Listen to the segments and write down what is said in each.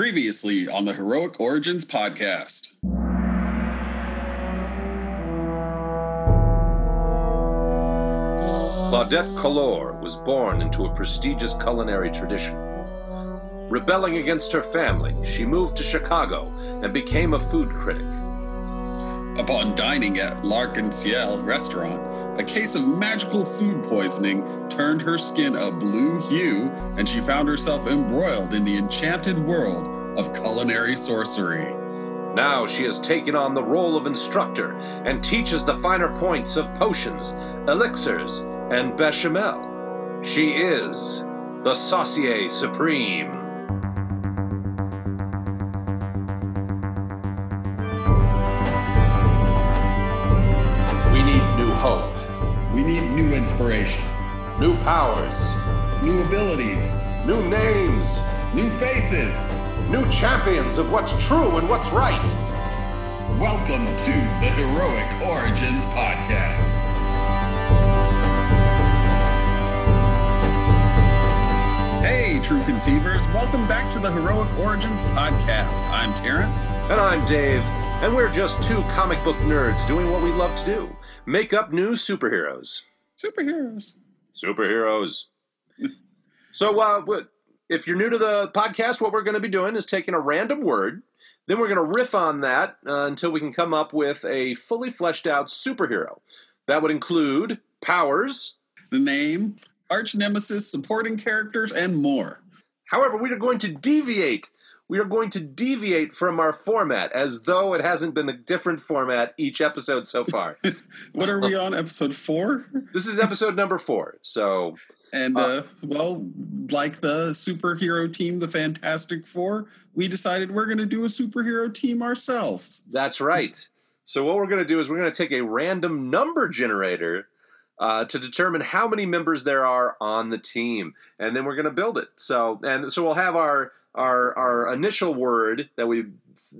Previously on the Heroic Origins podcast. Claudette Couleur was born into a prestigious culinary tradition. Rebelling against her family, she moved to Chicago and became a food critic. Upon dining at L'Arc-en-Ciel restaurant, a case of magical food poisoning turned her skin a blue hue, and she found herself embroiled in the enchanted world of culinary sorcery. Now she has taken on the role of instructor and teaches the finer points of potions, elixirs, and bechamel. She is the Saucier Supreme. Hope, We need new inspiration, new powers, new abilities, new names, new faces. new champions of what's true and what's right. Welcome to the Heroic Origins podcast. Hey, true conceivers, welcome back to the Heroic Origins podcast. I'm Terrence. And I'm Dave, and we're just two comic book nerds doing what we love to do make up new superheroes. Superheroes. Superheroes. so, uh, if you're new to the podcast, what we're going to be doing is taking a random word, then we're going to riff on that uh, until we can come up with a fully fleshed out superhero. That would include powers. The name, arch nemesis, supporting characters, and more. However, we are going to deviate. We are going to deviate from our format as though it hasn't been a different format each episode so far. What are we on? Episode four? this is episode number four. So, And, uh, well, like the superhero team, the Fantastic Four, we decided we're going to do a superhero team ourselves. That's right. So what we're going to do is we're going to take a random number generator uh, to determine how many members there are on the team, and then we're going to build it. So and so we'll have our our our initial word that we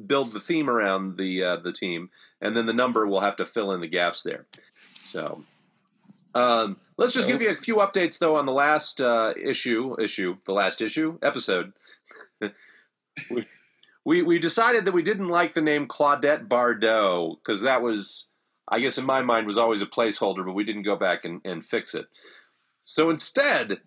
build the theme around the uh, the team, and then the number will have to fill in the gaps there. So. Um, let's just give you a few updates though on the last uh, issue issue the last issue episode we, we we decided that we didn't like the name Claudette Bardot because that was, I guess, in my mind, was always a placeholder, but we didn't go back and, and fix it. So instead,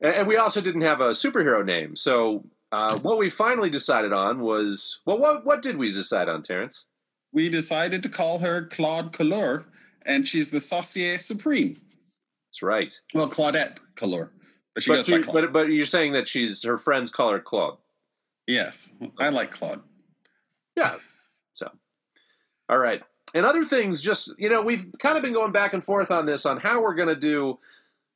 and we also didn't have a superhero name. So uh, what we finally decided on was, well, what what did we decide on, Terrence? We decided to call her Claude Couleur, and she's the Saucier Supreme. That's right. Well, Claudette Couleur. But she But, goes by Claude. but but you're saying that she's her friends call her Claude. yes, I like Claude. Yeah. So, all right. And other things, just, you know, we've kind of been going back and forth on this, on how we're going to do,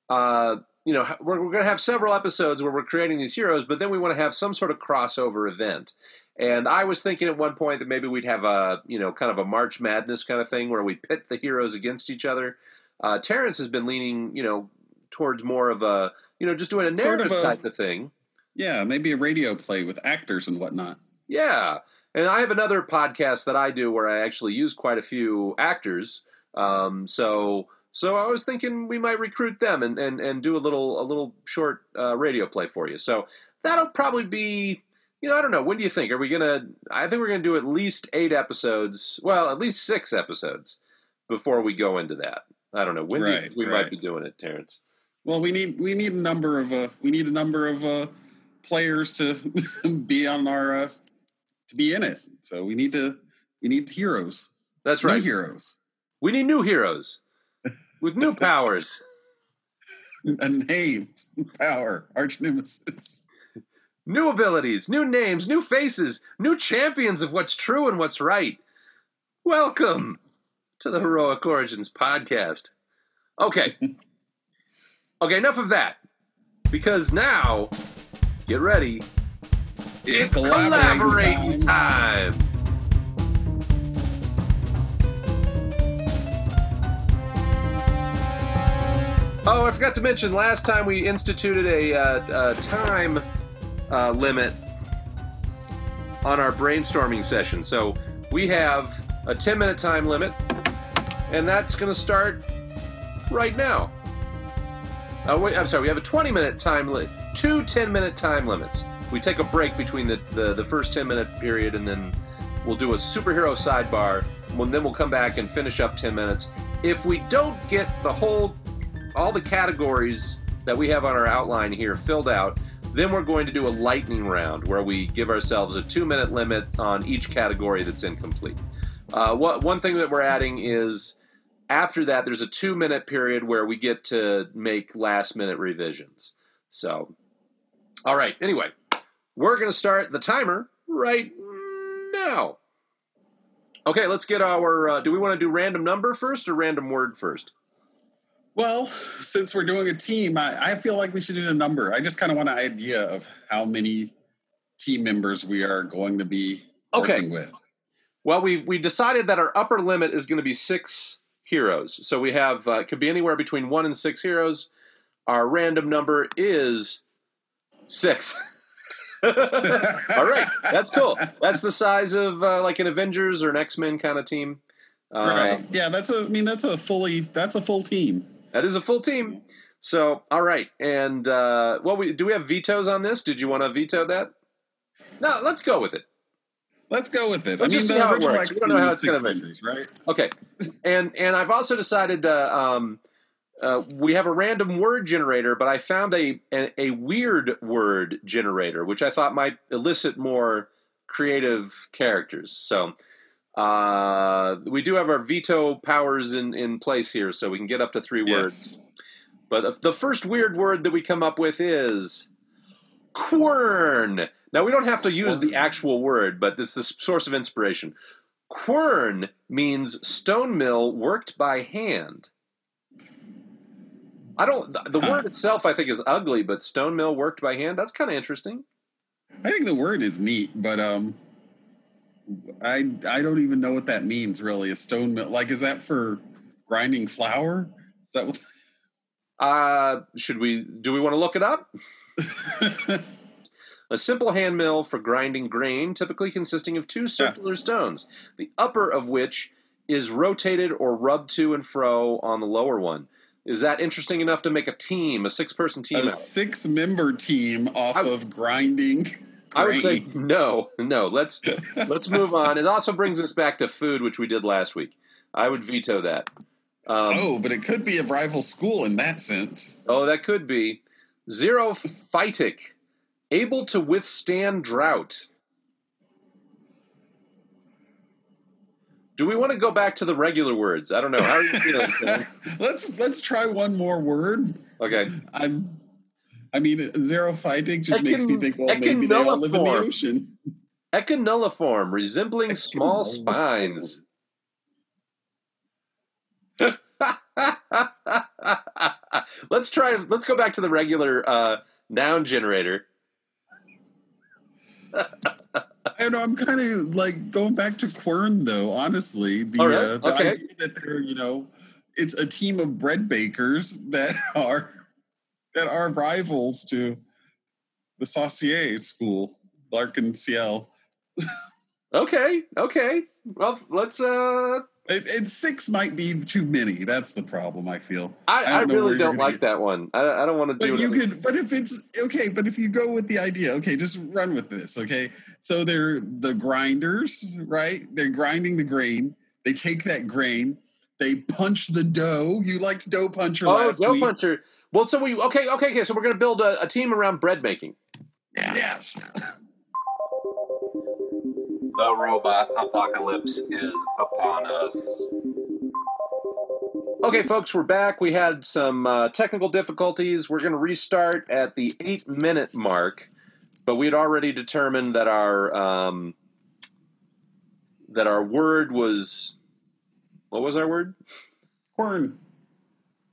uh, you know, we're, we're going to have several episodes where we're creating these heroes, but then we want to have some sort of crossover event. And I was thinking at one point that maybe we'd have a, you know, kind of a March Madness kind of thing where we pit the heroes against each other. Uh, Terrence has been leaning, you know, towards more of a, you know, just doing a Sort narrative of a- type of thing. Yeah, maybe a radio play with actors and whatnot. Yeah. And I have another podcast that I do where I actually use quite a few actors. Um, so so I was thinking we might recruit them and, and, and do a little a little short uh, radio play for you. So that'll probably be you know I don't know when do you think are we gonna I think we're gonna do at least eight episodes well at least six episodes before we go into that. I don't know when do you we right. might be doing it, Terrence. Well, we need we need a number of uh, we need a number of uh, players to be on our uh, to be in it. So we need to we need heroes, That's new right. heroes, We need new heroes with new powers. a name, power, arch nemesis. New abilities, new names, new faces, new champions of what's true and what's right. Welcome to the Heroic Origins podcast. Okay. Okay, enough of that. Because now, get ready. It's, collaborating, collaborating time. time. Oh, I forgot to mention last time we instituted a, uh, a time uh, limit on our brainstorming session. So we have a 10 minute time limit, and that's going to start right now. Oh, wait, I'm sorry, we have a 20 minute time limit, two 10 minute time limits. We take a break between the, the, the first 10 minute period and then we'll do a superhero sidebar. And then we'll come back and finish up 10 minutes. If we don't get the whole, all the categories that we have on our outline here filled out, then we're going to do a lightning round where we give ourselves a two minute limit on each category that's incomplete. Uh, what, one thing that we're adding is after that, there's a two minute period where we get to make last minute revisions. So, all right, anyway, we're going to start the timer right now. Okay, let's get our. Uh, do we want to do random number first or random word first? Well, since we're doing a team, I, I feel like we should do the number. I just kind of want an idea of how many team members we are going to be Okay. working with. Well, we've we decided that our upper limit is going to be six heroes. So we have uh, it could be anywhere between one and six heroes. Our random number is six. All right, that's cool. That's the size of uh, like an Avengers or an X Men kind of team. Uh, right. Yeah, that's a I mean that's a fully that's a full team. That is a full team. So, all right, and uh, well, we do we have vetoes on this? Did you want to veto that? No, let's go with it. Let's go with it. We'll I mean the original works. X We don't know Men how it's gonna be. right? Okay, and and I've also decided to um, uh, we have a random word generator, but I found a, a a weird word generator, which I thought might elicit more creative characters. So. Uh, we do have our veto powers in, in place here, so we can get up to three words. Yes. But the first weird word that we come up with is quern. Now we don't have to use the actual word, but it's the source of inspiration. Quern means stone mill worked by hand. I don't. the- word itself, I think, is ugly, but stone mill worked by hand. That's kind of interesting. I think the word is neat, but um I I don't even know what that means really. A stone mill like is that for grinding flour? Is that what Uh, should we? Do we want to look it up? A simple hand mill for grinding grain, typically consisting of two circular stones, the upper of which is rotated or rubbed to and fro on the lower one. Is that interesting enough to make a team, a six-person team? a out? six member team off I- of grinding? I would say no, no. Let's let's move on. It also brings us back to food, which we did last week. I would veto that. Um, oh, but it could be a rival school in that sense. Oh, that could be. Xerophytic. Able to withstand drought. Do we want to go back to the regular words? I don't know. How are you feeling? Let's let's try one more word. Okay. I'm I mean xerophytic just makes me think, well, maybe they all live in the ocean. Echinuliform, resembling small spines. let's try. Let's go back to the regular uh, noun generator. I know. I'm kind of like going back to Quern, though. Honestly, the, right, uh, the okay. idea that they're you know, it's a team of bread bakers that are that are rivals to the Saucier School, L'Arc-en-Ciel. Okay. Okay. Well, let's. Uh, It, it six might be too many. That's the problem. I feel. I, I I, don't where really don't like get- that one. I, I don't want to do. But you could, but if it's okay, but if you go with the idea, okay, just run with this, okay? So they're the grinders, right? They're grinding the grain. They take that grain, they punch the dough. You liked dough puncher Oh, Dough week. Puncher. Well, so we okay, okay, okay. So we're going to build a, a team around bread making. Yes. The robot apocalypse is upon us. Okay, folks, we're back. We had some uh, technical difficulties. We're going to restart at the eight minute mark, but we had already determined that our um, that our word was what was our word? Quern.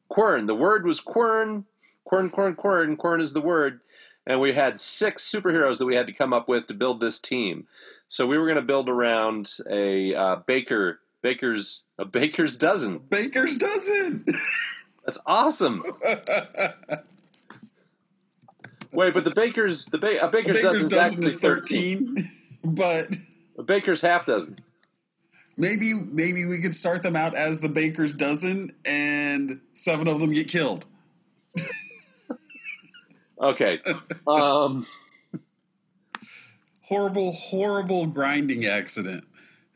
Quern. The word was quern. Quern, quern, quern. Quern is the word. And we had six superheroes that we had to come up with to build this team. So we were going to build around a uh, baker, baker's a baker's dozen. Baker's dozen. That's awesome. Wait, but the baker's the ba- a baker's, Baker's dozen, dozen is 13, but A baker's half dozen. maybe maybe we could start them out as the baker's dozen and seven of them get killed. Okay. Um, horrible, horrible grinding accident.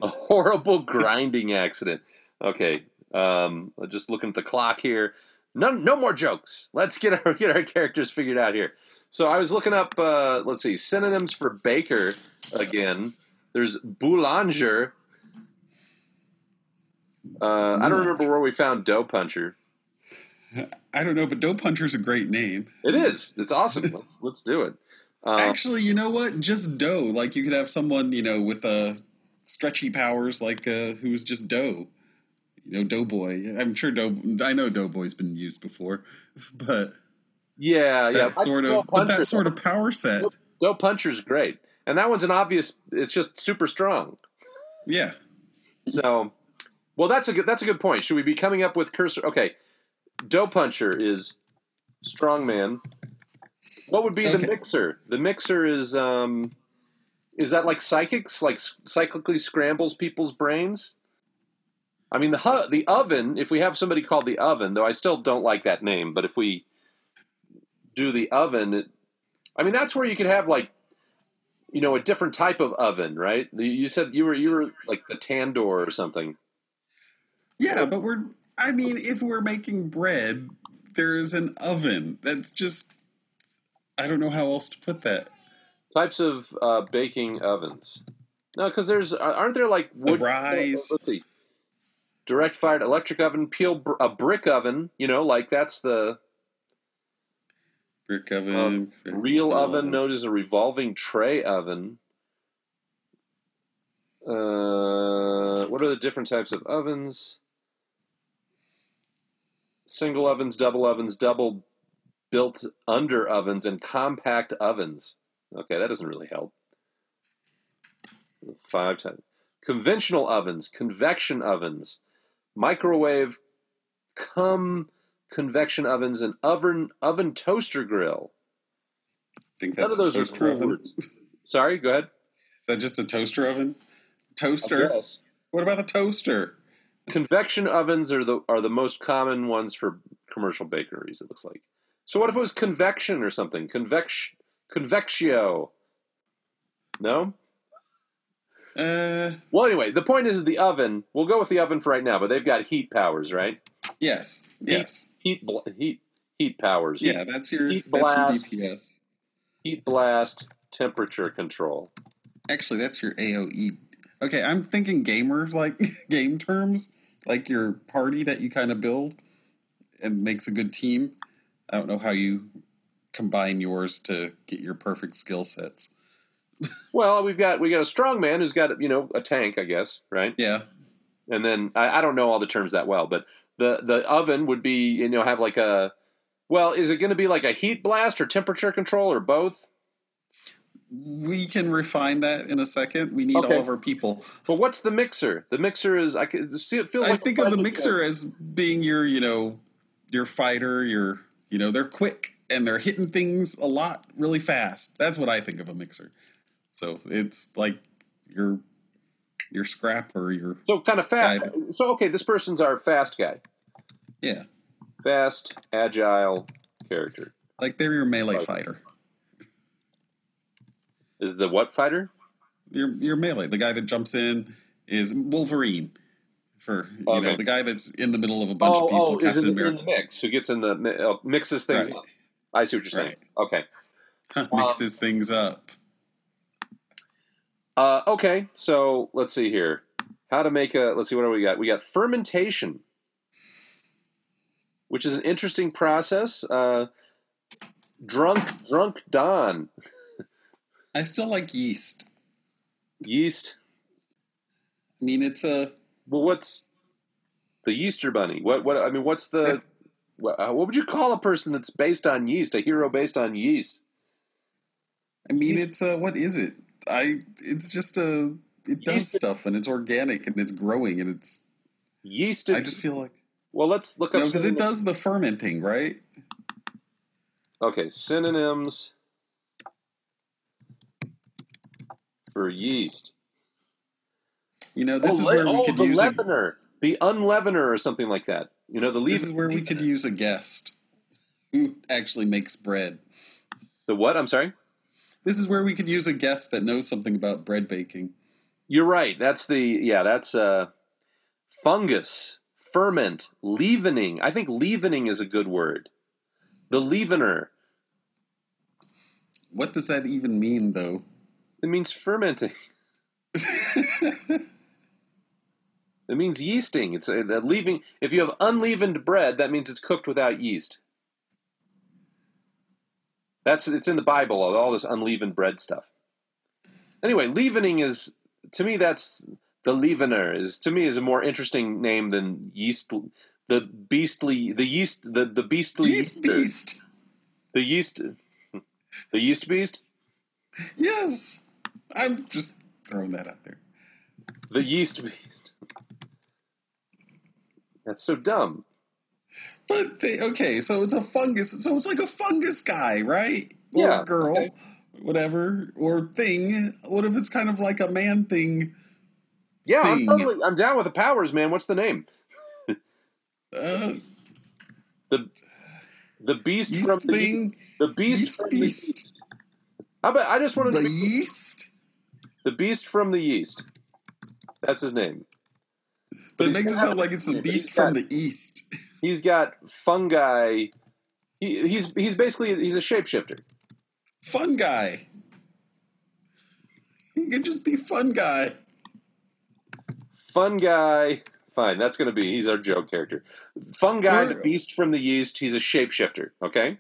A horrible grinding accident. Okay, um, just looking at the clock here. No, no more jokes. Let's get our get our characters figured out here. So I was looking up. Uh, let's see synonyms for baker again. There's boulanger. Uh, I don't remember where we found dough puncher. I don't know, but Dough Puncher's a great name. It is. It's awesome. let's let's do it. Um, Actually, you know what? Just dough. Like you could have someone, you know, with uh, stretchy powers, like uh, who's just dough. You know, Doughboy. I'm sure Dough. I know Doughboy's been used before, but yeah, yeah. sort of, but that sort of power set. Dough puncher's great, and that one's an obvious. It's just super strong. Yeah. So, well, that's a good that's a good point. Should we be coming up with cursor? Okay, dough puncher is strongman. What would be the mixer? The mixer is um, is that like psychics? Like cyclically scrambles people's brains. I mean the hu- the oven. If we have somebody called the oven, though, I still don't like that name. But if we do the oven, it, I mean that's where you could have like you know a different type of oven, right? You said you were you were like the tandoor or something. Yeah, but we're. I mean, if we're making bread, there's an oven. That's just. I don't know how else to put that. Types of uh, baking ovens. No, because there's aren't there like wood rise. Let's see. Direct fired electric oven, peel br- a brick oven. You know, like that's the Brick oven. um, real oven known as a revolving tray oven. Uh, what are the different types of ovens? Single ovens, double ovens, double built under ovens, and compact ovens. Okay, that doesn't really help. Five times. Conventional ovens, convection ovens, microwave, cum convection ovens, and oven oven toaster grill. I think that's None of a those are toaster cool oven. words. Sorry, go ahead. Is that just a toaster oven? Toaster. Yes. What about the toaster? Convection ovens are the are the most common ones for commercial bakeries. It looks like. So what if it was convection or something? Convex convexio. No. Uh, Well, anyway, the point is the oven. We'll go with the oven for right now, but they've got heat powers, right? yes, yes, Heat bl- heat heat powers. yeah. That's your heat that's your blast. DPS. Heat blast, temperature control. Actually, that's your AOE. Okay, I'm thinking gamer like game terms, like your party that you kind of build and makes a good team. I don't know how you combine yours to get your perfect skill sets. Well, we've got we got a strong man who's got you know a tank, I guess, right? Yeah, and then I, I don't know all the terms that well, but the the oven would be you know have like a well, is it going to be like a heat blast or temperature control or both? we can refine that in a second. We need Okay. all of our people. But what's the mixer? The mixer is I can see it feels I like think of the mixer as being your, you know, your fighter. Your, you know, they're quick and they're hitting things a lot really fast. That's what I think of a mixer. So it's like your your scrap or your So kind of fast. So okay, this person's our fast guy, yeah, fast, agile character. like they're your melee fighter. Is the what fighter? Your your melee, the guy that jumps in is Wolverine. For you Okay. know, the guy that's in the middle of a bunch Oh, of people, oh, Captain in, in America. the mix? Who gets in the uh, mixes things Right. up? I see what you're saying. Okay. Mixes things up. Uh, okay, so let's see here. How to make a let's see what do we got? We got fermentation, which is an interesting process. Uh, drunk drunk Don I still like yeast. yeast. I mean, it's a Well, what's the Easter Bunny? What what I mean? What's the what, uh, what would you call a person that's based on yeast? A hero based on yeast? I mean, it's a what is it? I it's just a it does Yeast- stuff and it's organic and it's growing and it's. Yeast. I just feel like well, let's look up. no, because it does the fermenting, right? Okay, synonyms for yeast. You know, this oh, is where we oh, could the use a, leavener, the unleavener, or something like that. You know, the this is where we could use a guest who actually makes bread. the what? I'm sorry. this is where we could use a guest that knows something about bread baking. You're right. That's the yeah. That's uh, fungus, ferment, leavening. I think leavening is a good word. The leavener. What does that even mean, though? It means fermenting. It means yeasting. It's uh, a, a leaving. If you have unleavened bread, that means it's cooked without yeast. That's it's in the Bible. All this unleavened bread stuff. Anyway, leavening is to me that's the leavener is to me is a more interesting name than yeast. The beastly, the yeast, the the beastly yeast beast. The yeast, the yeast beast. Yes, I'm just throwing that out there. The yeast beast. That's so dumb. But they, okay, so it's a fungus. So it's like a fungus guy, right? Or Yeah, girl, okay. whatever, or thing. What if it's kind of like a man thing? Yeah, I'm totally. I'm down with the powers, man. What's the name? Uh, The the beast yeast from the thing? the beast Yeast from the yeast. How about I just wanted The to be yeast? the beast from the yeast. That's his name. But it makes it sound like it's the beast from got- the east. He's got fungi. He, he's he's basically he's a shapeshifter. Fun guy. He could just be fun guy. Fun guy. Fine, that's going to be he's our joke character. Fun guy, the beast from the east. He's a shapeshifter. Okay,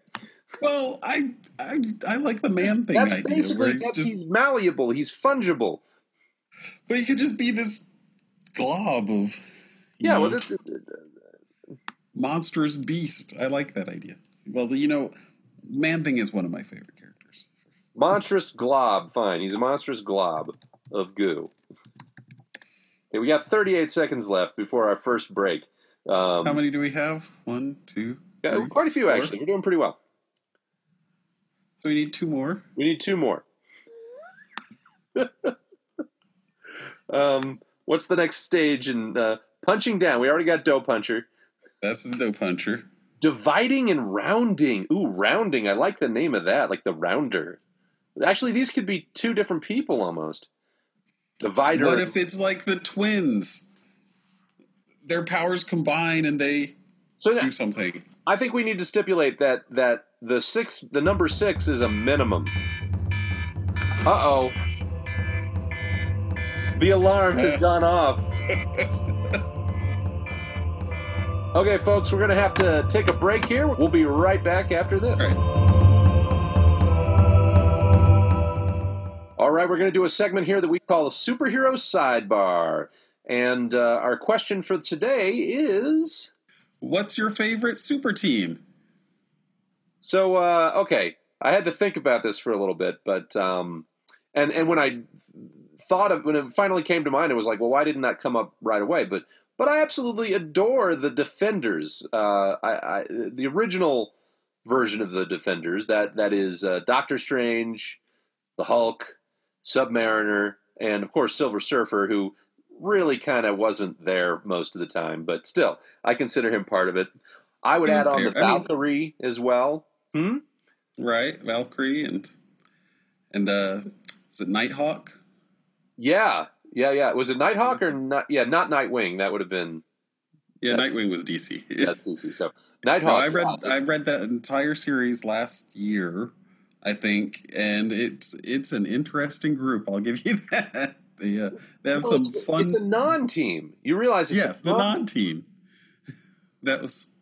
Well, I I, I like the man thing that's idea basically that's, just he's malleable. He's fungible. but he could just be this glob of Yeah, well, this, monstrous beast. I like that idea. Well, you know, man thing is one of my favorite characters. monstrous glob. Fine, he's a monstrous glob of goo. Okay, we got 38 seconds left before our first break. Um, How many do we have? One, two, yeah, quite a few four? actually. We're doing pretty well. So we need two more. We need two more. um, what's the next stage in uh, punching down? We already got dough puncher. That's the dough puncher. Dividing and rounding. Ooh, rounding. I like the name of that, like the rounder. Actually, these could be two different people almost. Divider. What if it's like the twins? Their powers combine and they so do something. I think we need to stipulate that that the six, the number six, is a minimum. Uh oh. The alarm has gone off. Okay, folks, we're going to have to take a break here. We'll be right back after this. All right, we're going to do a segment here that we call a superhero sidebar. And uh, our question for today is What's your favorite super team? so, uh, okay, I had to think about this for a little bit, but, um, and, and when I thought of, when it finally came to mind, it was like, well, why didn't that come up right away? But, but I absolutely adore the Defenders. Uh, I, I, the original version of the Defenders, that, that is uh, Doctor Strange, the Hulk, Submariner, and of course Silver Surfer, who really kind of wasn't there most of the time, but still, I consider him part of it. I would He add on the there. I mean- Valkyrie as well. Hmm? Right? Valkyrie and and uh is it Nighthawk? Yeah, yeah, yeah. Was it Nighthawk or not? Yeah, not Nightwing. That would have been Yeah, Yeah. Nightwing was DC. that's DC. So No, Nighthawk. I read yeah. I read that entire series last year, I think, and it's it's an interesting group. I'll give you that. They uh, they have Well, some it's, fun. It's a non-team. You realize it's yes, a the non- non-team. That was,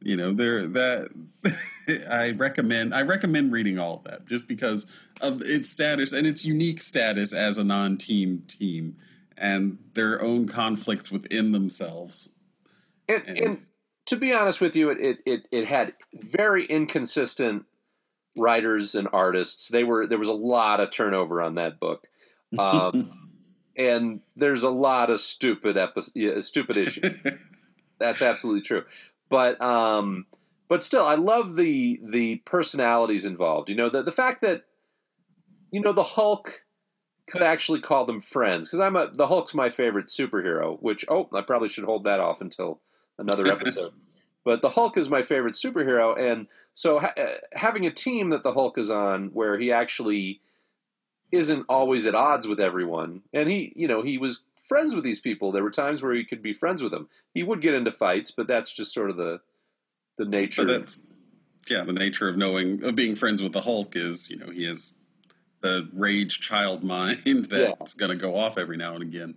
you know, there that I recommend. I recommend reading all of that just because of its status and its unique status as a non-team team and their own conflicts within themselves. And, And- and to be honest with you, it, it, it, it had very inconsistent writers and artists. They were there was a lot of turnover on that book, um, and there's a lot of stupid epi- stupid issues. That's absolutely true. But um, but still, I love the the personalities involved. You know, the the fact that you know the Hulk could actually call them friends because I'm a the Hulk's my favorite superhero. Which oh, I probably should hold that off until another episode. But the Hulk is my favorite superhero, and so ha- uh, having a team that the Hulk is on, where he actually isn't always at odds with everyone, and he, you know, he was friends with these people. There were times where he could be friends with them. He would get into fights, but that's just sort of the the nature. That's yeah, the nature of knowing of being friends with the Hulk is you know he has a rage child mind that's yeah. going to go off every now and again.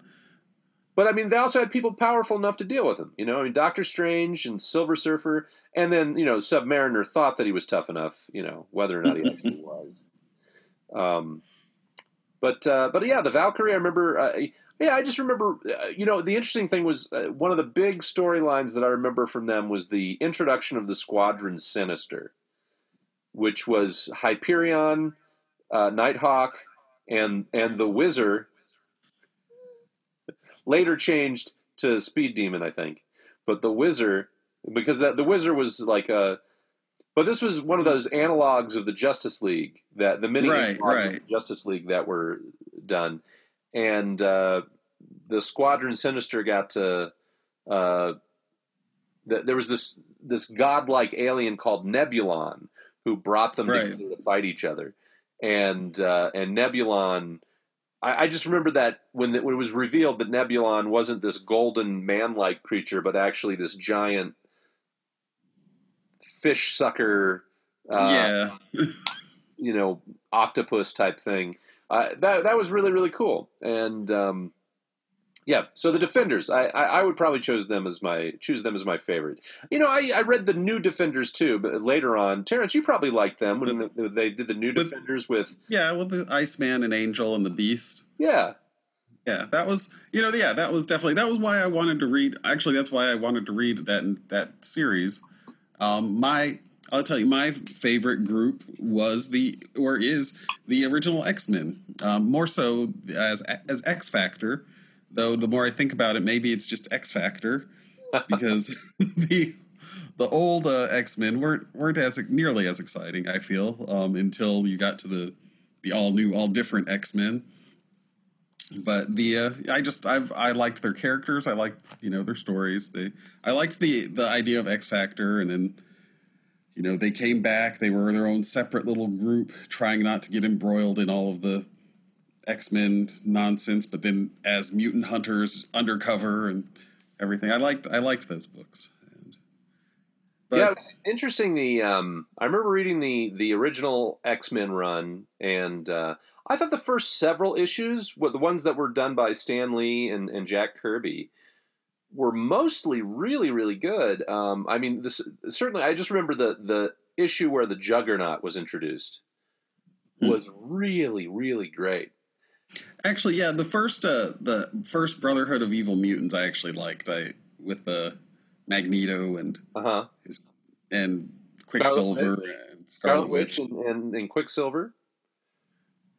But I mean, they also had people powerful enough to deal with him. You know, I mean, Doctor Strange and Silver Surfer, and then you know, Submariner thought that he was tough enough. You know, whether or not he actually was. Um, but uh, but yeah, the Valkyrie. I remember. Uh, yeah, I just remember. Uh, you know, the interesting thing was uh, one of the big storylines that I remember from them was the introduction of the Squadron Sinister, which was Hyperion, uh, Nighthawk, and and the Whizzer later changed to Speed Demon, I think. But the Whizzer, because that, the Whizzer was like a, but this was one of those analogs of the Justice League that the mini right, right. Justice League that were done, and uh, the Squadron Sinister got to. Uh, the, there was this this godlike alien called Nebulon who brought them right. together to fight each other, and uh, and Nebulon I, I just remember that when, the, when it was revealed that Nebulon wasn't this golden man-like creature, but actually this giant fish sucker. Uh, yeah. you know, octopus type thing. Uh, that that was really really cool, and um, yeah, so the Defenders, I, I, I, would probably choose them as my choose them as my favorite. You know, I, I read the new Defenders too, but later on, Terrence, you probably liked them when with, they did the new with, Defenders with yeah, with the Iceman and Angel and the Beast. Yeah, yeah, that was you know yeah that was definitely that was why I wanted to read. Actually, that's why I wanted to read that that series. Um, my I'll tell you, my favorite group was the or is the original X Men. Um, more so as as X Factor Though the more I think about it, maybe it's just X Factor because the the old uh, X Men weren't weren't as nearly as exciting. I feel um, until you got to the the all new, all different X Men. But the uh, I just I've I liked their characters. I liked you know their stories. They I liked the the idea of X Factor, and then you know they came back. They were their own separate little group, trying not to get embroiled in all of the X Men nonsense, but then as mutant hunters undercover and everything. I liked I liked those books. And, but, yeah, it was interesting. The um, I remember reading the the original X Men run, and uh, I thought the first several issues, the ones that were done by Stan Lee and, and Jack Kirby, were mostly really really good. Um, I mean, this certainly. I just remember the the issue where the Juggernaut was introduced hmm. was really really great. Actually, yeah, the first uh, the first Brotherhood of Evil Mutants I actually liked. I with the Magneto and uh-huh. his, and Quicksilver and Scarlet, Witch, and, and, and, Quicksilver.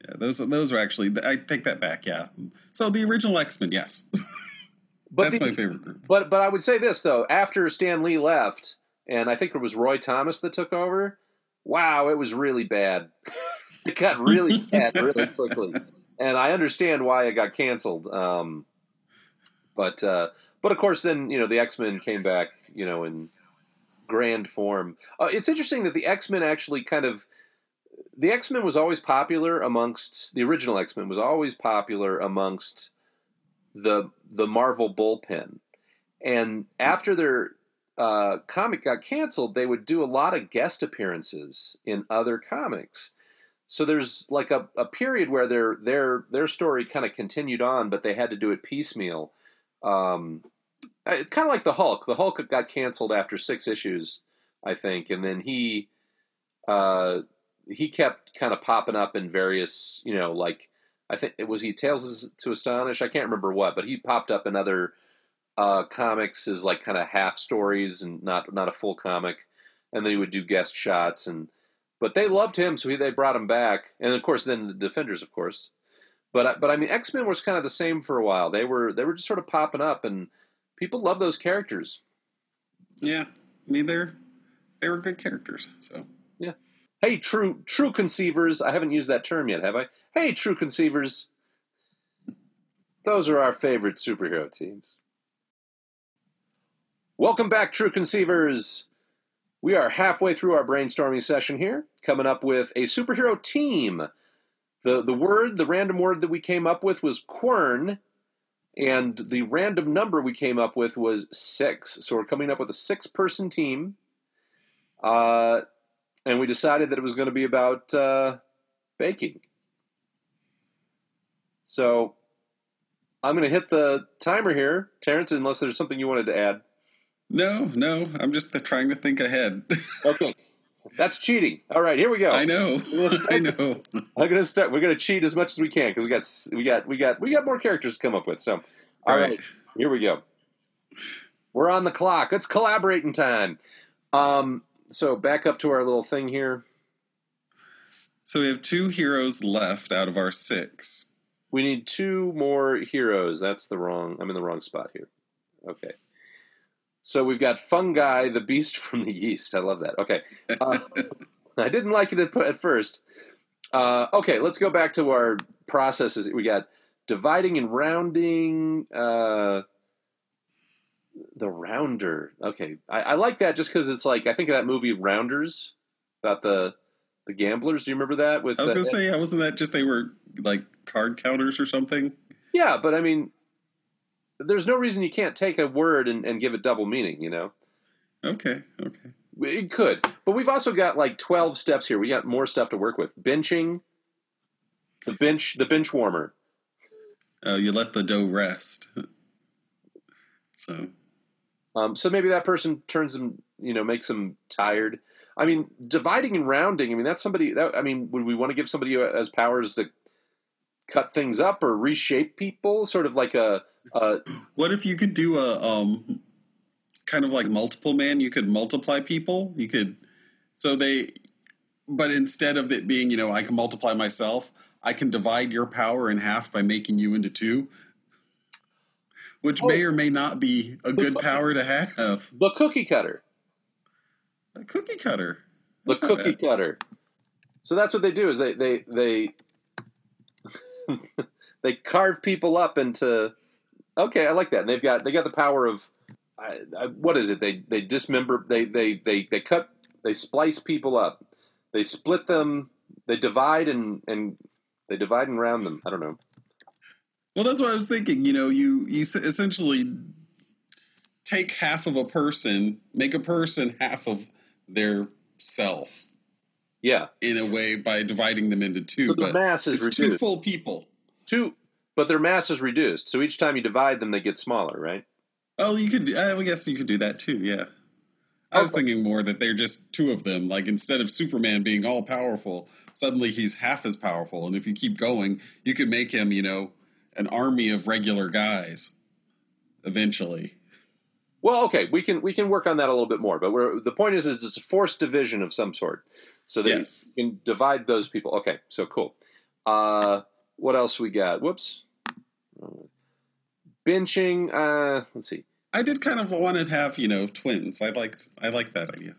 Yeah, those those are actually I take that back. Yeah, so the original X Men, yes, but that's the, my favorite group. But but I would say this though, after Stan Lee left, and I think it was Roy Thomas that took over. Wow, it was really bad. it got really bad really quickly and I understand why it got canceled. Um, but uh, but of course, then you know the X Men came back, you know, in grand form. Uh, it's interesting that the X Men actually kind of the X Men was always popular amongst the original X Men was always popular amongst the the Marvel bullpen, and after their uh, comic got canceled, they would do a lot of guest appearances in other comics so there's like a, a period where their their their story kind of continued on, but they had to do it piecemeal. Um, it's kind of like the Hulk. The Hulk got canceled after six issues, I think, and then he uh, he kept kind of popping up in various, you know, like I think it was he Tales to Astonish. I can't remember what, but he popped up in other uh, comics as like kind of half stories and not not a full comic, and then he would do guest shots and but they loved him, so he, they brought him back, and of course, then the Defenders, of course. But but I mean, X Men was kind of the same for a while. They were they were just sort of popping up, and people love those characters. Yeah, I mean they're they were good characters. So. Hey, true true conceivers. I haven't used that term yet, have I? Hey, true conceivers. Those are our favorite superhero teams. Welcome back, True Conceivers. We are halfway through our brainstorming session here, coming up with a superhero team. The the word, the random word that we came up with was quern, and the random number we came up with was six. So we're coming up with a six person team. Uh, and we decided that it was going to be about uh, baking. So I'm going to hit the timer here, Terrence, unless there's something you wanted to add. No, no, I'm just trying to think ahead. Okay. That's cheating. All right, here we go. I know, I know. I'm gonna start. We're gonna cheat as much as we can because we got we got we got we got more characters to come up with. So, all right, Right. here we go. We're on the clock. It's collaborating time. Um, so back up to our little thing here. So we have two heroes left out of our six. We need two more heroes. That's the wrong. I'm in the wrong spot here. Okay. So we've got Fungi, the beast from the yeast. I love that. Okay. Uh, I didn't like it at, at first. Uh, okay, let's go back to our processes. We got dividing and rounding. Uh, the rounder. Okay, I, I like that just because it's like I think of that movie Rounders about the the gamblers. Do you remember that? With I was gonna say, wasn't that just they were like card counters or something? Yeah, but I mean, there's no reason you can't take a word and, and give it double meaning. You know, Okay, okay. it could, but we've also got like 12 steps here. We got more stuff to work with. Benching, the bench, the bench warmer. Uh, you let the dough rest. So Um, so maybe that person turns them, you know, makes them tired. I mean, dividing and rounding. I mean, that's somebody. That, I mean, would we want to give somebody as powers to cut things up or reshape people? Sort of like a, a what if you could do a um kind of like multiple man? You could multiply people. You could so they but instead of it being, you know, I can multiply myself, I can divide your power in half by making you into two. Which may or may not be a good power to have. the cookie cutter. A cookie cutter. the That's not cookie cutter. So that's what they do is they they they they carve people up into. Okay, I like that. And they've got they got the power of I, I, what is it? They they dismember. They they they they cut. They splice people up. They split them. They divide and and they divide and round them. I don't know. Well, that's what I was thinking. You know, you you essentially take half of a person, make a person half of their self Yeah, in a way by dividing them into two. so the but mass is it's two full people. Two, but their mass is reduced. So each time you divide them, they get smaller, right? Oh, you could. I guess you could do that too. Yeah. I oh, was Okay. thinking more that they're just two of them. Like instead of Superman being all powerful, suddenly he's half as powerful. And if you keep going, you could make him, you know, an army of regular guys. Eventually. Well, okay, we can we can work on that a little bit more, but we're, the point is, is it's a forced division of some sort, so that Yes. you can divide those people. Okay, so cool. Uh, what else we got? Whoops, benching. Uh, let's see. I did kind of want to have, you know, twins. I liked I liked that idea.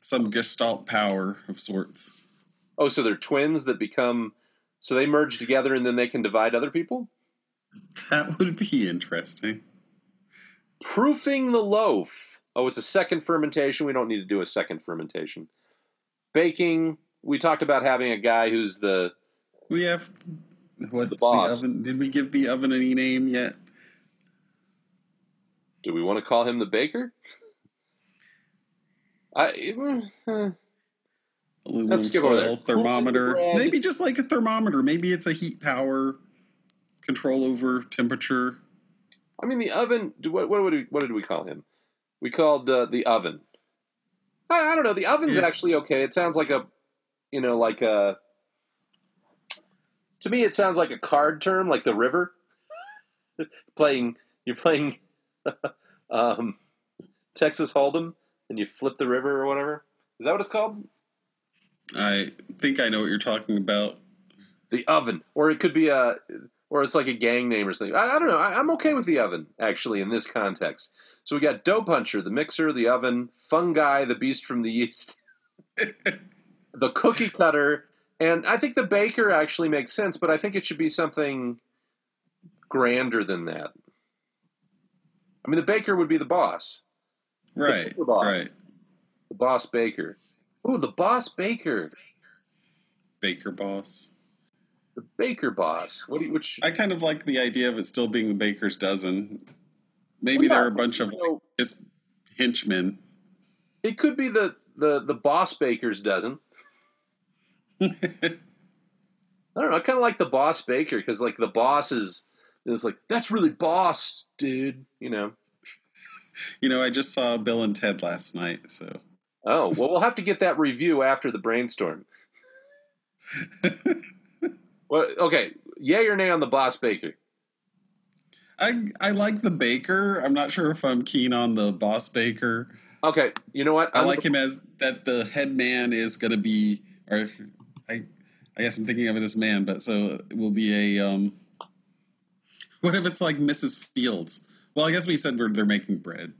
Some gestalt power of sorts. Oh, so they're twins that become. So they merge together and then they can divide other people. That would be interesting. Proofing the loaf. Oh, it's a second fermentation. We don't need to do a second fermentation. Baking. We talked about having a guy who's the We have what's the, boss. oven? Did we give the oven any name yet? Do we want to call him the baker? I eh, Aluminum Let's skip over foil, there. thermometer. Maybe just like a thermometer. Maybe it's a heat power control over temperature. I mean the oven. What what would we, what did we call him? We called uh, the oven. I, I don't know. The oven's Yeah. actually okay. It sounds like a, you know, like a. To me, it sounds like a card term, like the river. playing, you're playing, um, Texas Hold'em, and you flip the river or whatever. Is that what it's called? I think I know what you're talking about. The oven, or it could be a, or it's like a gang name or something. I, I don't know. I, I'm okay with the oven actually in this context. So we got dough puncher, the mixer, the oven, fungi, the beast from the yeast, the cookie cutter, and I think the baker actually makes sense, but I think it should be something grander than that. I mean, the baker would be the boss. Right. The boss. Right. The boss baker. Ooh, the boss baker. Baker boss. The baker boss. What do you, which I kind of like the idea of it still being the baker's dozen. Maybe Well, yeah, there are a bunch of like, just henchmen. it could be the the the boss baker's dozen. I don't know. I kind of like the boss baker because like the boss is is like that's really boss, dude. You know. You know, I just saw Bill and Ted last night, so Oh well, we'll have to get that review after the brainstorm. well, okay, yay or nay on the boss baker? I I like the baker. I'm not sure if I'm keen on the boss baker. Okay, you know what? I I'm like him as that the head man is going to be, or I I guess I'm thinking of it as man, but so it will be a um. What if it's like Mrs. Fields? Well, I guess we said we're, they're making bread.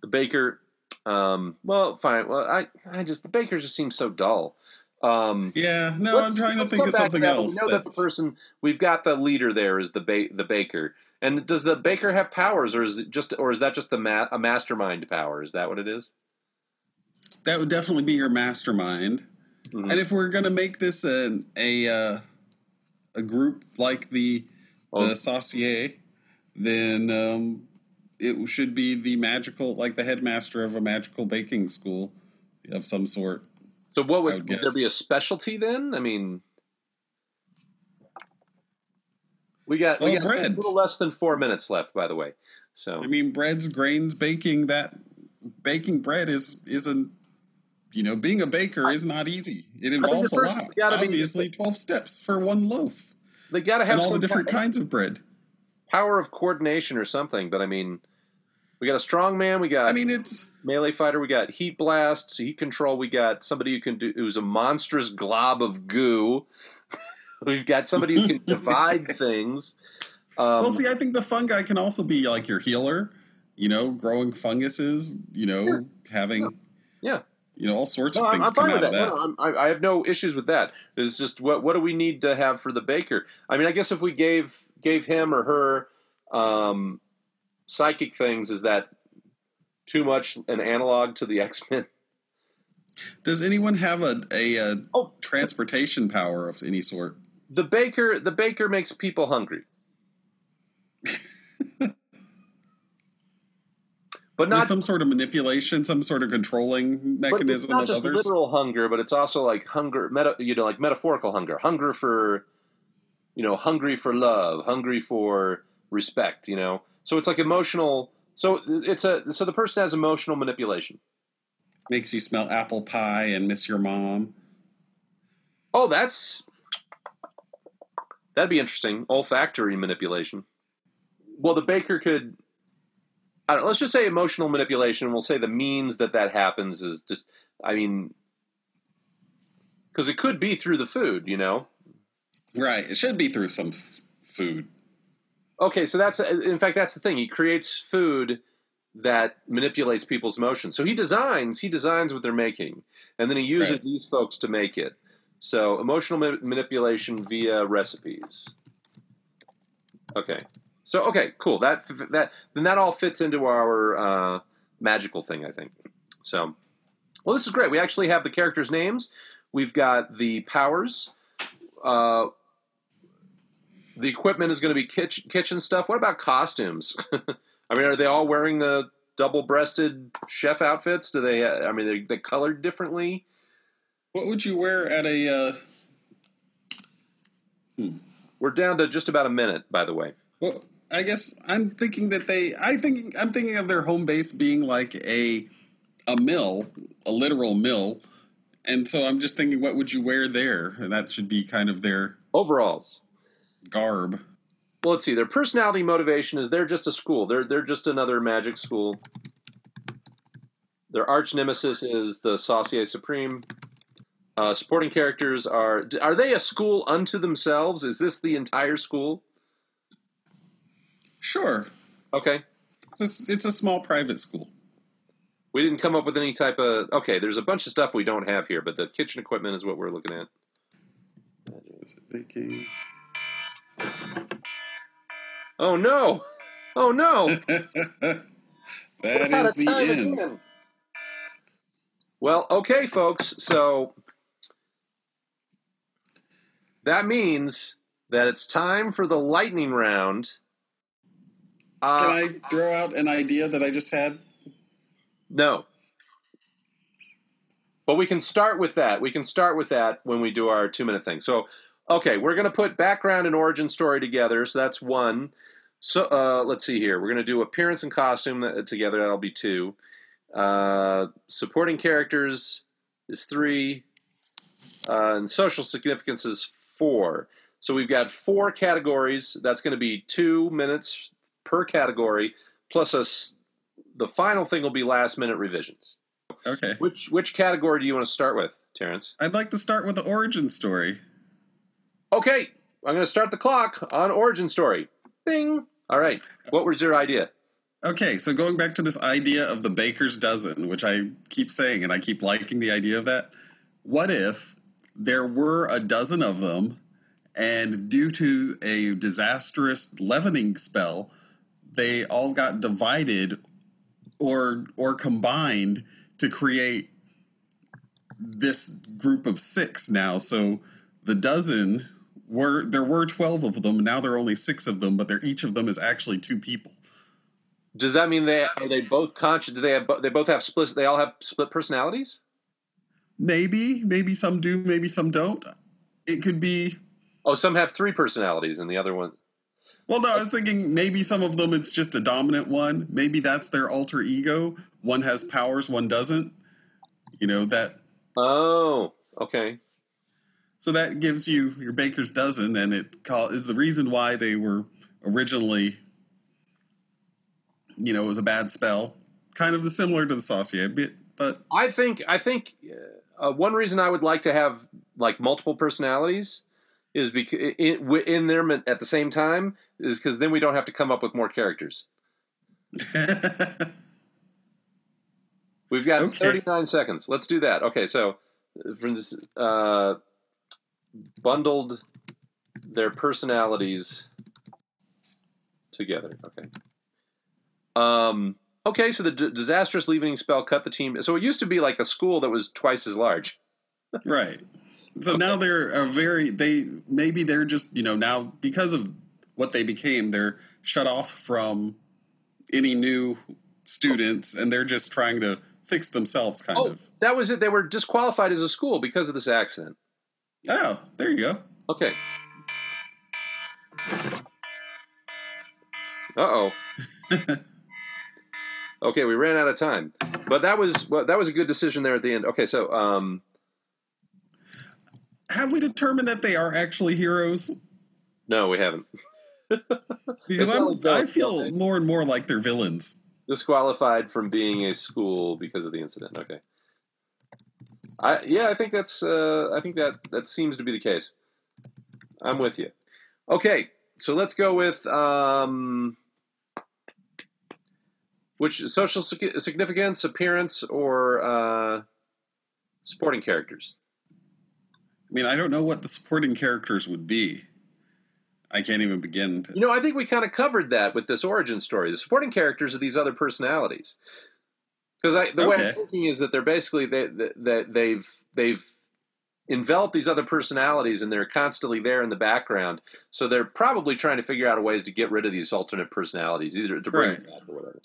the baker. Um, well, fine. Well, I I just the baker just seems so dull. Um, Yeah, no, I'm trying to think of something else. We know that the person we've got the leader there is the ba- the baker. And does the baker have powers, or is it just, or is that just the ma- a mastermind power? Is that what it is? that would definitely be your mastermind. Mhm. And if we're going to make this a a uh, a group like the Oh. the Saucier, then um, it should be the magical, like the headmaster of a magical baking school of some sort. So what would, would would there be a specialty then? I mean, we got we Well, got a breads. little less than four minutes left, by the way. So I mean, breads, grains, baking. That baking bread is isn't. You know, being a baker is not easy. It involves a the first- lot. gotta be- Obviously, twelve steps for one loaf, they got to have and all the different kind kinds of bread. Of power of coordination or something. But I mean, we got a strong man. We got I mean, it's melee fighter. We got heat blasts, heat control. We got somebody who can do it, who's a monstrous glob of goo. We've got somebody who can divide things. Um, well. See, I think the fungi can also be like your healer. You know, growing funguses. You know, having yeah. You know all sorts No, of things I'm come out of that. that. No, no, I'm, I, I have no issues with that. It's just what what do we need to have for the baker? I mean, I guess if we gave gave him or her um, psychic things, is that too much an analog to the X Men? Does anyone have a a, a Oh. transportation power of any sort? The baker the baker makes people hungry, but There's not. some sort of manipulation, some sort of controlling But it's mechanism not of just others. literal hunger, but it's also like hunger, meta, you know, like metaphorical hunger, hunger for, you know, hungry for love, hungry for respect, you know. So it's like emotional. So it's a so the person has emotional manipulation. Makes you smell apple pie and miss your mom. Oh, that's that'd be interesting. Olfactory manipulation. Well, the baker could. I don't, let's just say emotional manipulation. We'll say the means that that happens is just. I mean, because it could be through the food, you know. Right. It should be through some f- food. Okay, so that's in fact that's the thing. He creates food that manipulates people's emotions. So he designs he designs what they're making, and then he uses Right. these folks to make it. So emotional ma- manipulation via recipes. Okay. So okay, cool. That that then that all fits into our uh, magical thing, I think. So, well, this is great. We actually have the characters' names. We've got the powers. Uh, the equipment is going to be kitchen, kitchen stuff. What about costumes? I mean, are they all wearing the double-breasted chef outfits? Do they? I mean, they they colored differently. What would you wear at a? Uh, We're down to just about a minute, by the way. well, I guess I'm thinking that they. I think I'm thinking of their home base being like a a mill, a literal mill, and so I'm just thinking, what would you wear there? And that should be kind of their Overalls. garb. Well, let's see. Their personality motivation is they're just a school. They're they're just another magic school. Their arch nemesis is the Saucier Supreme. Uh, supporting characters are are they a school unto themselves? Is this the entire school? Sure, Okay, it's a, it's a small private school. we didn't come up with any type of. Okay, there's a bunch of stuff we don't have here, but the kitchen equipment is what we're looking at. Is it baking? Oh no! Oh no! that Out is of the end. again. Well, okay, folks. So that means that it's time for the lightning round. Uh, Can I throw out an idea that I just had? No. But we can start with that. We can start with that when we do our two minute thing. So, okay, we're going to put background and origin story together. So that's one. So uh, let's see here. We're going to do appearance and costume uh, together. That'll be two. Uh, supporting characters is three. Uh, and social significance is four. So we've got four categories. That's going to be two minutes per category, plus a s the final thing will be last minute revisions. Okay. Which which category do you want to start with, Terrence? I'd like to start with the origin story. Okay, I'm going to start the clock on origin story. Bing. All right. What was your idea? Okay, so going back to this idea of the baker's dozen, which I keep saying and I keep liking the idea of that. What if there were a dozen of them and due to a disastrous leavening spell, they all got divided or or combined to create this group of 6 now. So the dozen were there were 12 of them, now there are only 6 of them, but they're each of them is actually two people. Does that mean they are they both conscious? Do they have they both have split? They all have split personalities? Maybe, maybe some do, maybe some don't. It could be. Oh, some have three personalities, and the other one. Well, no, I was thinking maybe some of them it's just a dominant one. Maybe that's their alter ego. One has powers, one doesn't. You know that. Oh, okay. So that gives you your baker's dozen, and it call, is the reason why they were originally. You know, it was a bad spell, kind of the similar to the saucier bit, but I think I think uh, one reason I would like to have like multiple personalities is because in, in them at the same time is because then we don't have to come up with more characters. We've got Okay. 39 seconds. Let's do that. Okay, so from this uh, bundled their personalities together. Okay. Um. Okay, so the d- disastrous leaving spell cut the team. So it used to be like a school that was twice as large. Right. So now they're a very they maybe they're just you know now because of what they became they're shut off from any new students and they're just trying to fix themselves kind Oh, of. that was it. They were disqualified as a school because of this accident. Oh, there you go. Okay. Uh oh. okay, we ran out of time, but that was well, that was a good decision there at the end. Okay, so um, Have we determined that they are actually heroes? no, we haven't Because I'm, not like they'll- I feel they'll- more and more like they're villains. disqualified from being a school because of the incident. Okay. I yeah, I think that's uh, I think that that seems to be the case. I'm with you. Okay, so let's go with um, which social significance, appearance, or uh, sporting characters. I mean, I don't know what the supporting characters would be. I can't even begin to. You know, I think we kind of covered that with this origin story. The supporting characters are these other personalities. Because the way I'm thinking is that they're basically they, that they've they've enveloped these other personalities and they're constantly there in the background. So they're probably trying to figure out a ways to get rid of these alternate personalities, either to bring Right. them back or whatever.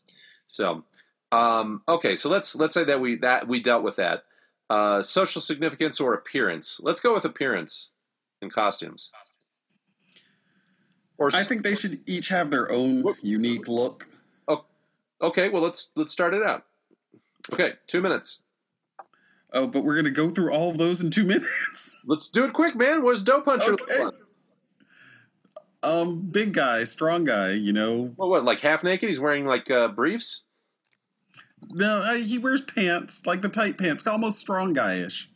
So, um, okay, so let's let's say that we that we dealt with that uh, social significance or appearance. Let's go with appearance and costumes. Or I think they should each have their own unique look. Oh, Okay, well let's let's start it out. Okay, two minutes. Oh, but we're gonna go through all of those in two minutes. Let's do it quick, man. Does Dough Puncher Okay. Um, big guy, strong guy. You know, Well, what, like half naked? He's wearing like uh, briefs. No, uh, he wears pants like the tight pants, almost strong guyish.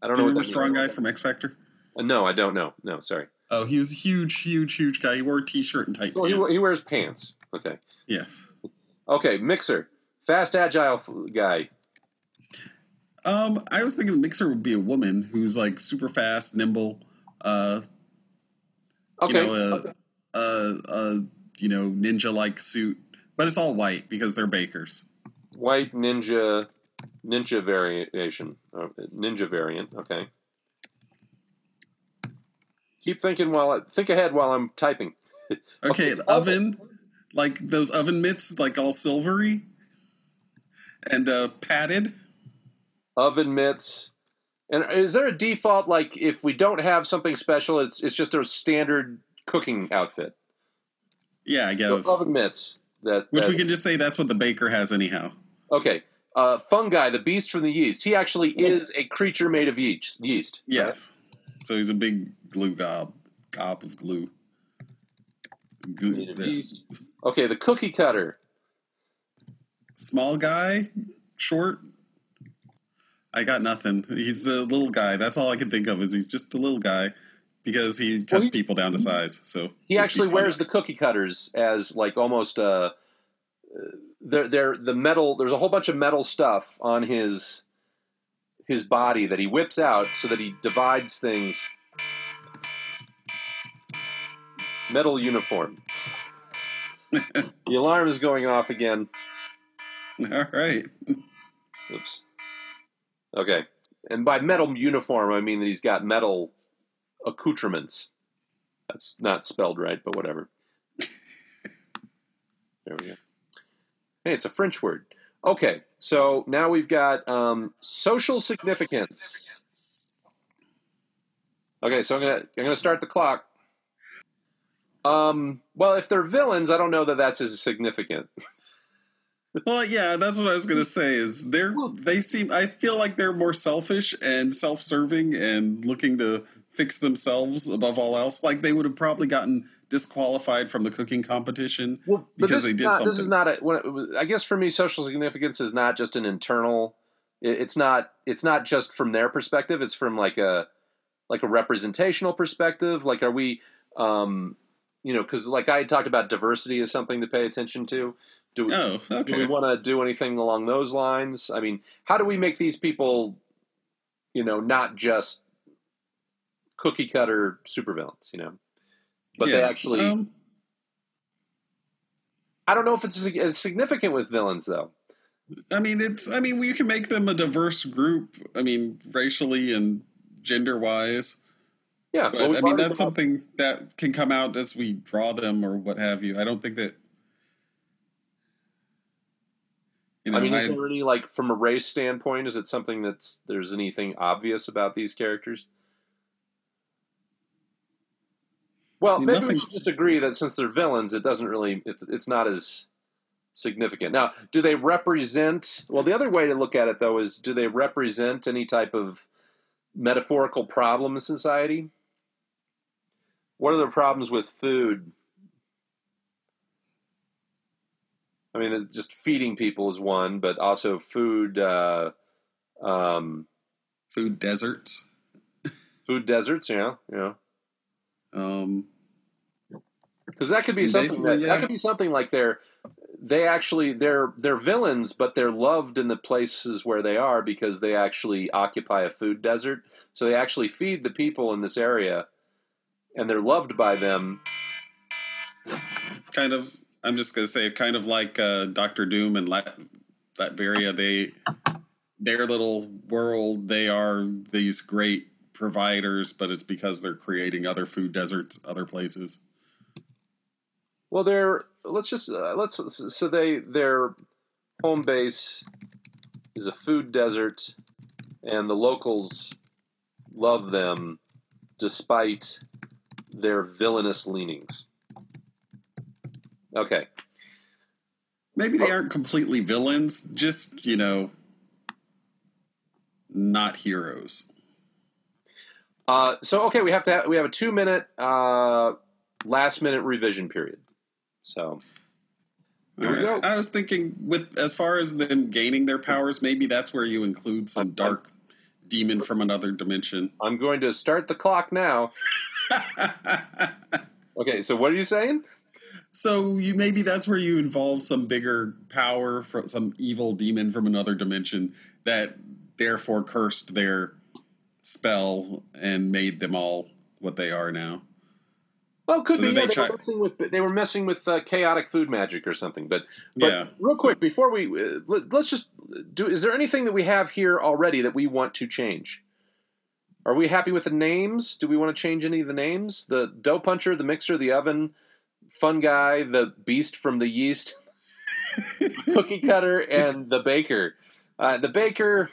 I don't Do know remember strong guy from X Factor? Uh, no, I don't know. No, sorry. Oh, he was a huge, huge, huge guy. He wore a t-shirt and tight Well, he, pants. he wears pants. Okay. yes. Okay, Mixer, fast agile f- guy. Um, I was thinking the mixer would be a woman who's like super fast, nimble. Uh, Okay. you know, uh, okay. a, a you know ninja like suit, but it's all white because they're bakers. White ninja, ninja variation, uh, ninja variant. Okay. Keep thinking while I think ahead while I'm typing. Okay, the oven, like those oven mitts, like all silvery and uh, padded. Oven mitts. And is there a default like if we don't have something special, it's it's just a standard cooking outfit? Yeah, I So guess. oven mitts that Which that- we can just say that's what the baker has anyhow. Okay. Uh, fungi, the beast from the yeast. He actually is a creature made of yeast. Yeast. Yes. So he's a big glue gob, gob of glue. Glue- of yeast. Okay, the cookie cutter. Small guy, short. I got nothing. He's a little guy. That's all I can think of. Is he's just a little guy because he cuts he- people down to size. So He actually wears the cookie cutters as like almost a. they're they're the metal. There's a whole bunch of metal stuff on his his body that he whips out so that he divides things. Metal uniform. the alarm is going off again. All right. Oops. Okay. And by metal uniform, I mean that he's got metal accoutrements. That's not spelled right, but whatever. there we go. Hey, it's a French word. Okay, so now we've got um, social significance. Okay, so I'm gonna I'm gonna start the clock. Um, well, if they're villains, I don't know that that's as significant. Well, yeah, that's what I was gonna say. Is they're they seem? I feel like they're more selfish and self-serving and looking to fix themselves above all else. Like they would have probably gotten disqualified from the cooking competition Well, because they did not, something. this is not a. it- I guess for me, social significance is not just an internal. it- It's not. It's not just from their perspective. It's from like a, like a representational perspective. Like, are we, um, you know, because like I had talked about diversity as something to pay attention to. Do we, oh, do okay. we want to do anything along those lines? I mean, how do we make these people, you know, not just cookie cutter supervillains? You know, but they actually. um, I don't know if it's as- significant with villains though. I mean, it's. I mean, we can make them a diverse group. I mean, racially and gender-wise. Yeah, But well, I mean, that's that's something that can come out as we draw them or what have you. I don't think that. You know, I mean, is I- there any like from a race standpoint? Is it something that's there's anything obvious about these characters? Well, maybe we nothing's- should just agree that since they're villains, it doesn't really it's not as significant. Now, do they represent? Well, the other way to look at it though is, do they represent any type of metaphorical problem in society? What are the problems with food? I mean, just feeding people is one, but also food, uh, um, food deserts. food deserts. Yeah, yeah. Um, Because that could be something that, yeah. that could be something like they're they actually they're they're villains, but they're loved in the places where they are because they actually occupy a food desert. So they actually feed the people in this area, and they're loved by them. kind of. I'm just gonna say, kind of like uh, Doctor Doom and Lat- Latveria. They, their little world. They are these great providers, but it's because they're creating other food deserts, other places. Well, they're let's just uh, let's so they their home base is a food desert, and the locals love them despite their villainous leanings. Okay, Maybe they aren't completely villains, just you know, not heroes. uh, so okay, we have to have, we have a two minute uh, last minute revision period. So Here we go. I was thinking, with as far as them gaining their powers, maybe that's where you include some dark demon from another dimension. I'm going to start the clock now. Okay, so what are you saying? so you maybe that's where you involve some bigger power from some evil demon from another dimension that therefore cursed their spell and made them all what they are now. Oh, could So be. Yeah, they they, try- were messing with they were messing with uh, chaotic food magic or something. But but yeah. real quick before we uh, let, let's just do. Is there anything that we have here already that we want to change? Are we happy with the names? Do we want to change any of the names? The dough puncher, the mixer, the oven, fun guy, the beast from the yeast, cookie cutter, and the baker. Uh, the baker,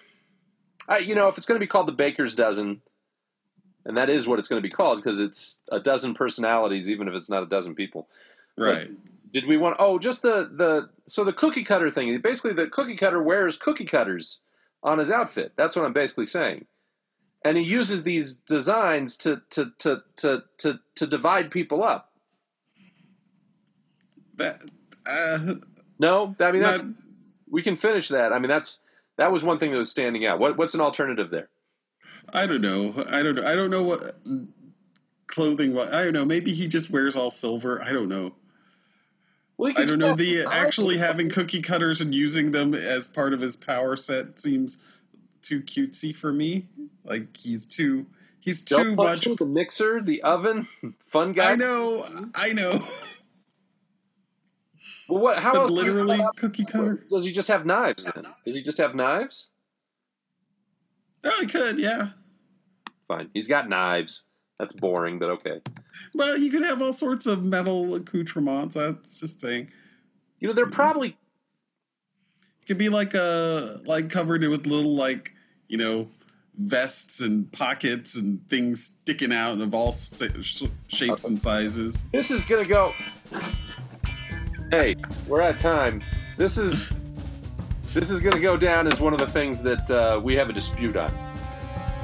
I, you know, if it's going to be called the baker's dozen, and that is what it's going to be called because it's a dozen personalities, even if it's not a dozen people. Right. Did we want? Oh, just the the so the cookie cutter thing. Basically, the cookie cutter wears cookie cutters on his outfit. That's what I'm basically saying. And he uses these designs to to to to to, to divide people up. That. Uh, No, I mean that's not- we can finish that. I mean that's that was one thing that was standing out. What what's an alternative there? I don't know. I don't. know. I don't know what clothing. I don't know. Maybe he just wears all silver. I don't know. Well, I don't know. The actually having cookie cutters and using them as part of his power set seems too cutesy for me. Like he's too. He's Dough too much. the mixer, the oven, fun guy. I know. I know. Well, what? How else? literally cookie cutter. Does he just have knives? Then? Does he just have knives? Oh, he could. Yeah. Fine. He's got knives. That's boring, but okay. Well, he could have all sorts of metal accoutrements. I was just saying. You know, they're probably It could be like a like covered with little like you know vests and pockets and things sticking out of all shapes and sizes. This is gonna go. Hey, we're at time. This is this is gonna go down as one of the things that uh, we have a dispute on.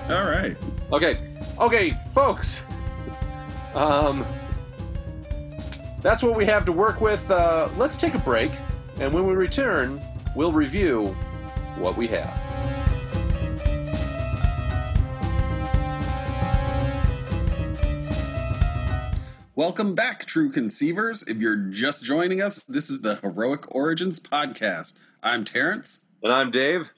All right. Okay, okay, folks. Um, that's what we have to work with. Uh, let's take a break, and when we return, we'll review what we have. Welcome back, true conceivers. If you're just joining us, this is the Heroic Origins podcast. I'm Terrence. And I'm Dave,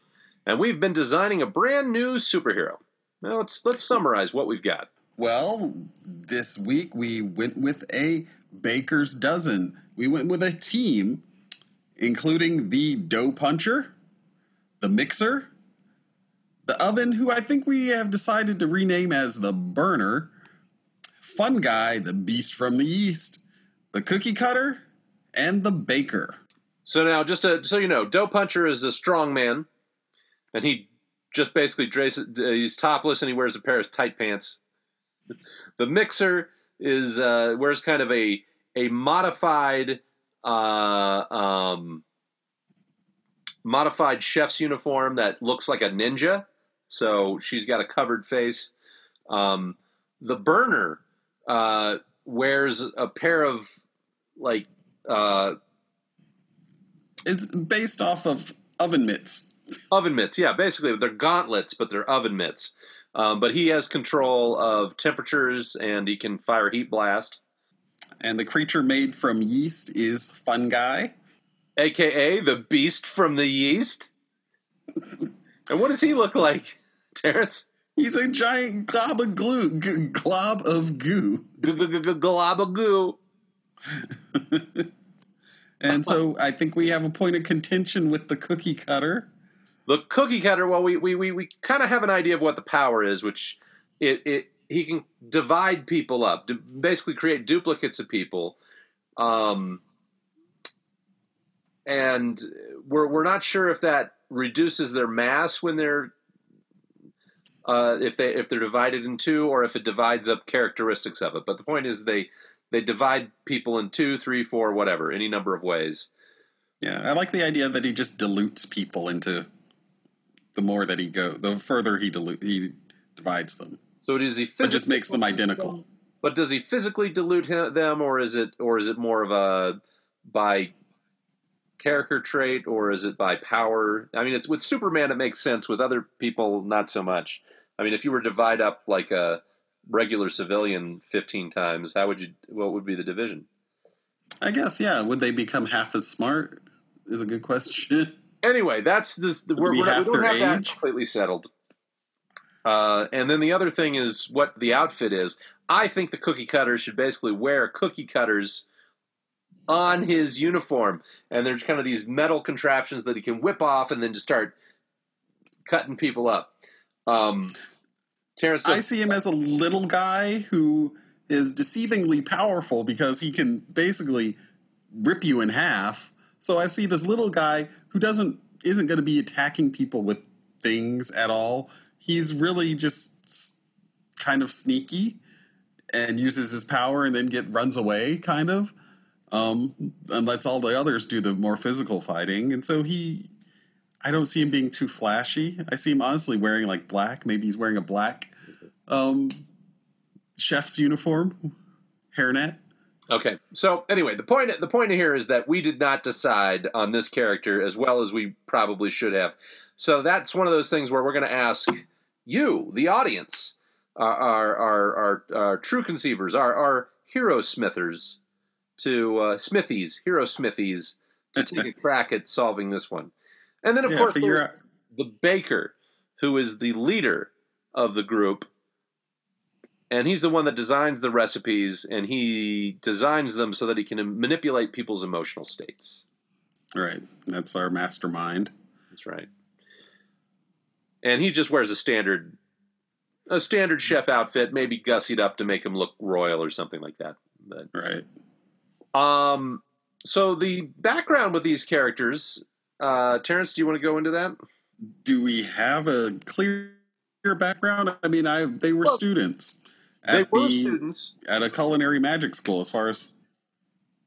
and we've been designing a brand new superhero. Now let's let's summarize what we've got. Well, this week we went with a baker's dozen. We went with a team, including the dough puncher, the mixer, the oven, who I think we have decided to rename as the burner, fun guy, the beast from the east, the cookie cutter, and the baker. So now, just to, so you know, Dough Puncher is a strong man, and he just basically dresses. He's topless and he wears a pair of tight pants. The Mixer is uh, wears kind of a a modified uh, um, modified chef's uniform that looks like a ninja. So she's got a covered face. Um, the Burner uh, wears a pair of like. Uh, It's based off of oven mitts. Oven mitts yeah basically they're gauntlets but they're oven mitts. Um, but he has control of temperatures and he can fire heat blast. And the creature made from yeast is fungi, aka the beast from the yeast? And what does he look like terrence? He's a giant glob of glue, g- glob of goo. glob of goo. And so I think we have a point of contention with the cookie cutter. The cookie cutter well we, we, we, we kind of have an idea of what the power is which it, it he can divide people up basically create duplicates of people um, and we're, we're not sure if that reduces their mass when they're uh, if they if they're divided in two or if it divides up characteristics of it but the point is they they divide people in two three four whatever any number of ways. Yeah, I like the idea that he just dilutes people into the more that he go, the further he dilute, he divides them. so does he physically just makes them identical. But does he physically dilute him, them, or is it, or is it more of a by character trait, or is it by power? I mean, it's with Superman, it makes sense. With other people, not so much. I mean, if you were to divide up like a regular civilian fifteen times, how would you? What would be the division? I guess, yeah. Would they become half as smart? Is a good question. Anyway, that's the, the we're, we we're we don't their have that completely settled. Uh, and then the other thing is what the outfit is. I think the cookie cutter should basically wear cookie cutters on his uniform, and there's kind of these metal contraptions that he can whip off and then just start cutting people up. Um, Terrence, I see him as a little guy who is deceivingly powerful because he can basically rip you in half. So I see this little guy who doesn't isn't going to be attacking people with things at all. He's really just kind of sneaky and uses his power and then get runs away kind of. Um, and lets all the others do the more physical fighting. And so he I don't see him being too flashy. I see him honestly wearing like black. Maybe he's wearing a black um, chef's uniform, hairnet. Okay. So anyway, the point the point here is that we did not decide on this character as well as we probably should have. So that's one of those things where we're going to ask you, the audience, our our our, our, our true conceivers, our our hero smithers, to uh, smithies, hero smithies, to take a crack at solving this one. And then of yeah, course the, the baker, who is the leader of the group, and he's the one that designs the recipes, and he designs them so that he can manipulate people's emotional states. Right, that's our mastermind. That's right. And he just wears a standard, a standard chef outfit, maybe gussied up to make him look royal or something like that. But Right. um, so the background with these characters, uh, Terrence, do you want to go into that? Do we have a clear background? I mean, I they were Well, students They at were the students, at a culinary magic school. As far as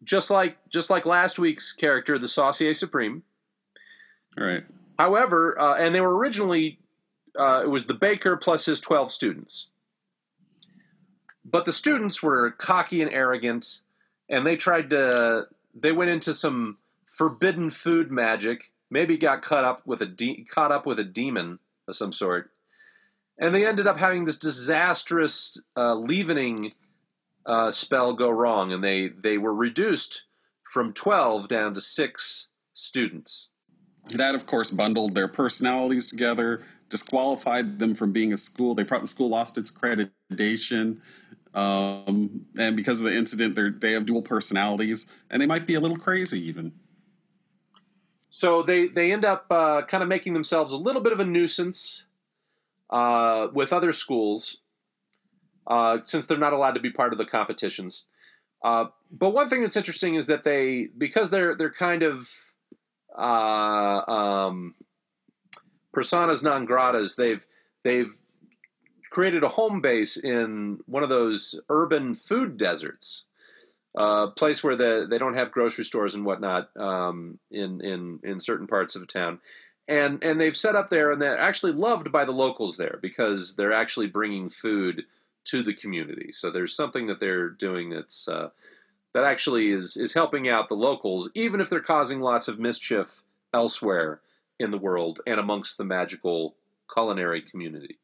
just like just like last week's character, the Saucier Supreme. right, However, uh, and they were originally, uh, it was the baker plus his 12 students. But the students were cocky and arrogant, and they tried to, they went into some forbidden food magic, maybe got caught up with a, de- caught up with a demon of some sort. And they ended up having this disastrous uh, leavening uh, spell go wrong, and they, they were reduced from 12 down to six students. that of course bundled their personalities together, disqualified them from being a school. They the school lost its accreditation. Um, and because of the incident, they they have dual personalities, and they might be a little crazy even. So they they end up uh, kind of making themselves a little bit of a nuisance uh, with other schools, uh, since they're not allowed to be part of the competitions. Uh, but one thing that's interesting is that they because they're they're kind of uh, um, personas non gratas. They've they've created a home base in one of those urban food deserts uh, place where the, they don't have grocery stores and whatnot um, in, in, in certain parts of the town. And, and they've set up there, and they're actually loved by the locals there because they're actually bringing food to the community. So there's something that they're doing that's uh, that actually is is helping out the locals, even if they're causing lots of mischief elsewhere in the world and amongst the magical culinary community.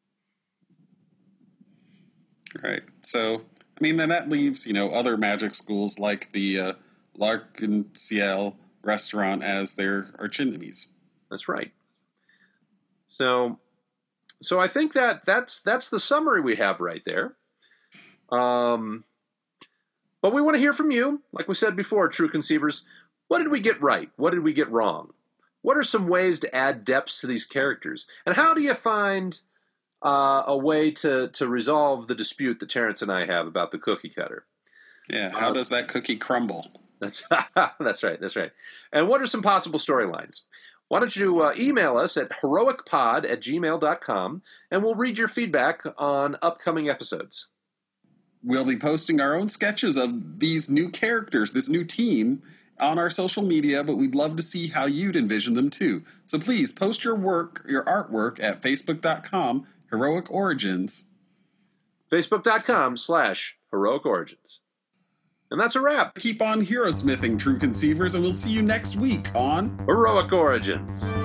Right. So, I mean, then that leaves, you know, other magic schools like the uh, L'Arc-en-Ciel restaurant as their arch enemies. That's right. So, so I think that that's that's the summary we have right there. Um, but we want to hear from you, like we said before, true conceivers. What did we get right? What did we get wrong? What are some ways to add depths to these characters? And how do you find uh, a way to to resolve the dispute that Terrence and I have about the cookie cutter? Yeah. How Uh, does that cookie crumble? That's that's right. That's right. And what are some possible storylines? Why don't you uh, email us at heroicpod at gmail.com and we'll read your feedback on upcoming episodes. We'll be posting our own sketches of these new characters, this new team, on our social media, but we'd love to see how you'd envision them too. So please post your work, your artwork at facebook.com, Heroic Origins. Facebook.com slash heroic origins. And that's a wrap. Keep on hero smithing, true conceivers, and we'll see you next week on Heroic Origins.